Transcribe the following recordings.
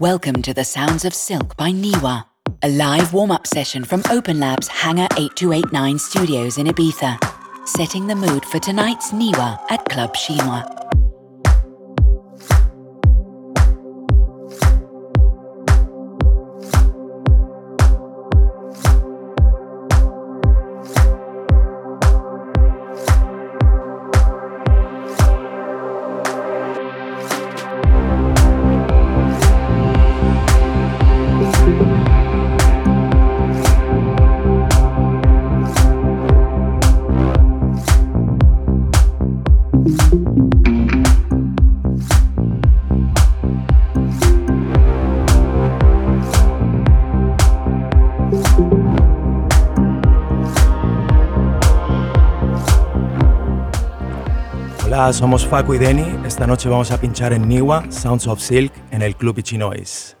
Welcome to the Sounds of Silk by NiiWa, a live warm up session from Open Labs Hangar 8289 studios in Ibiza, setting the mood for tonight's NiiWa at Club Chinois. Somos Facu y Denny. Esta noche vamos a pinchar en Niwa, Sounds of Silk, en el Club Ichinois.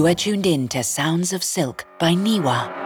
You are tuned in to Sounds of Silk by NiiWa.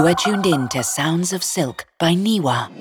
You are tuned in to Sounds of Silk by NiiWa.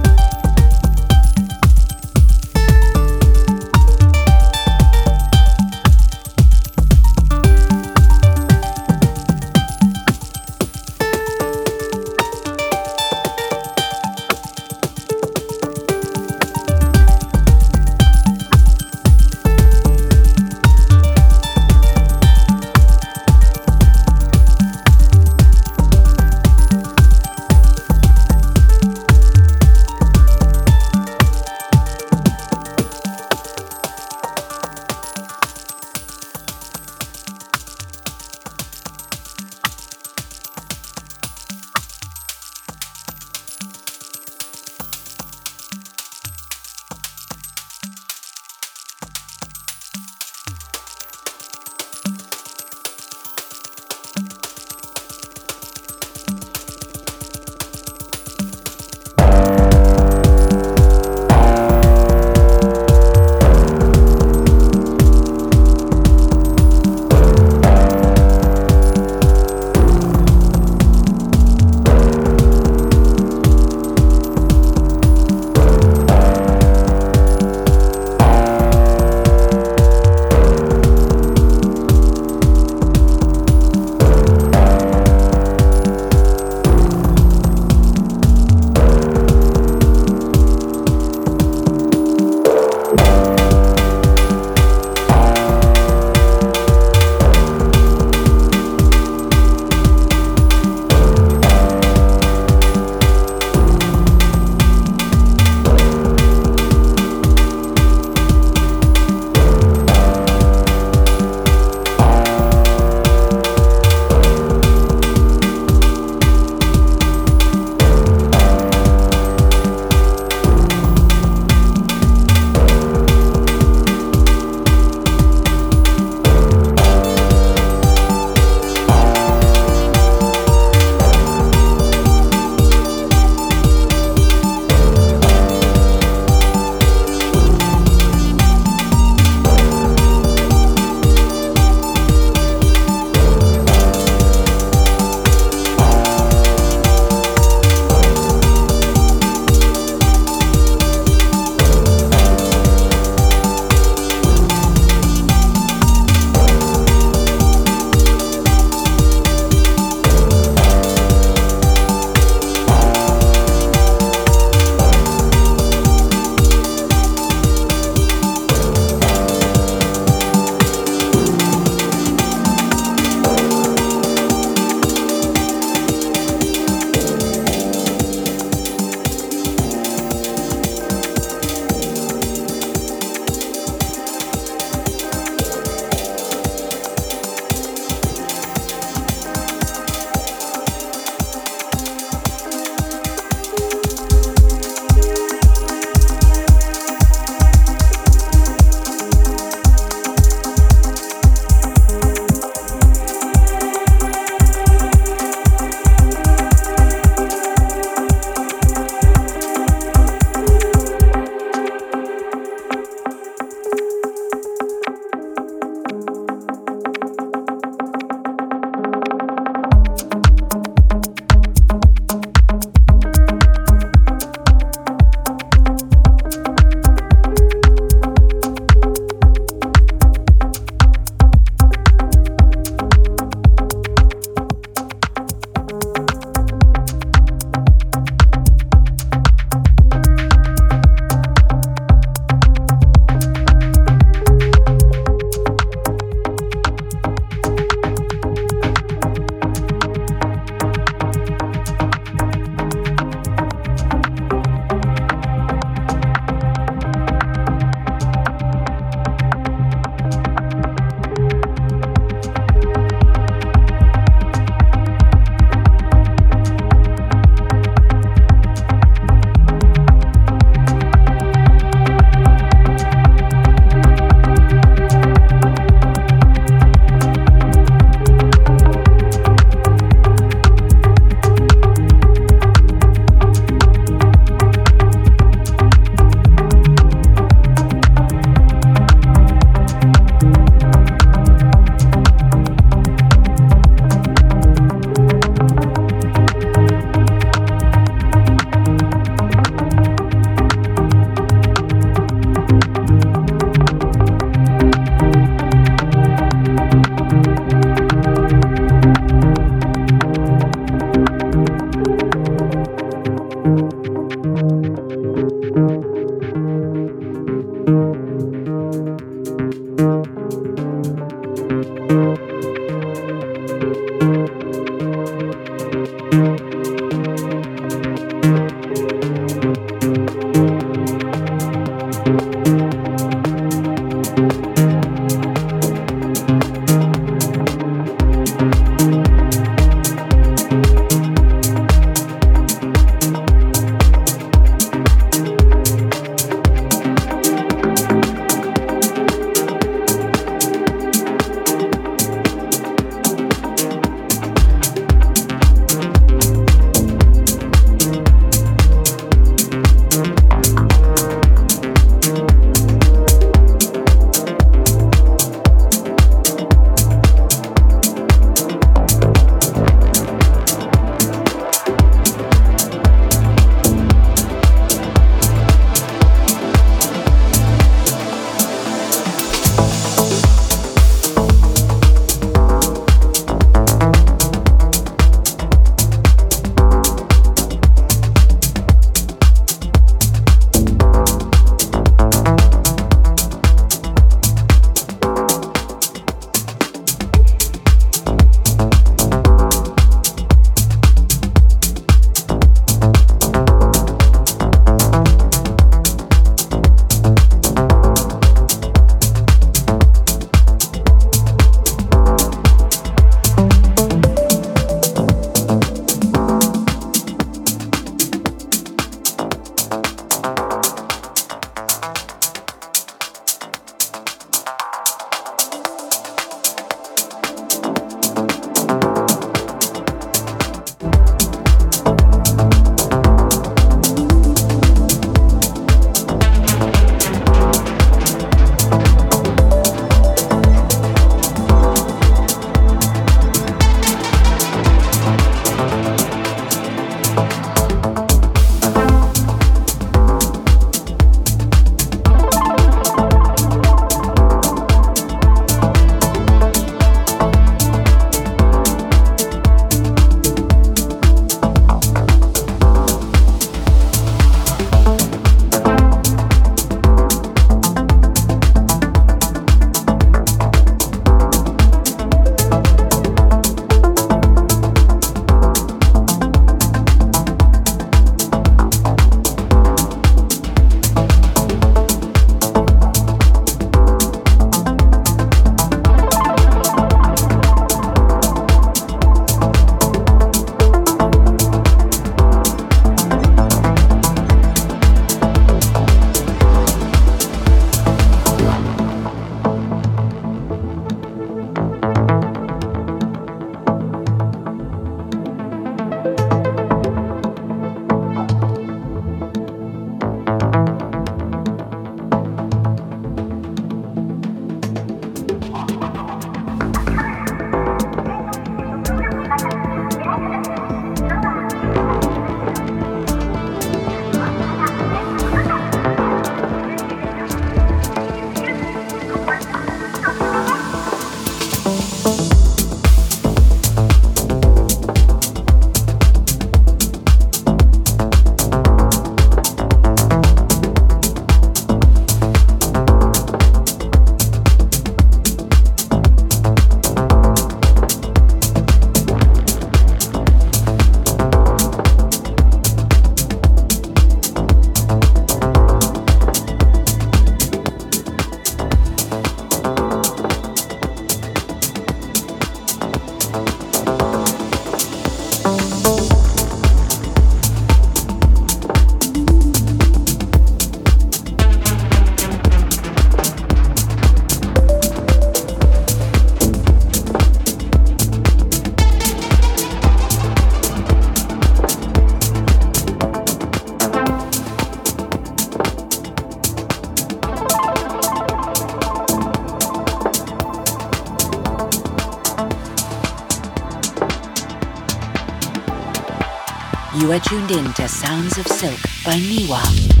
You are tuned in to Sounds of Silk by NiiWa.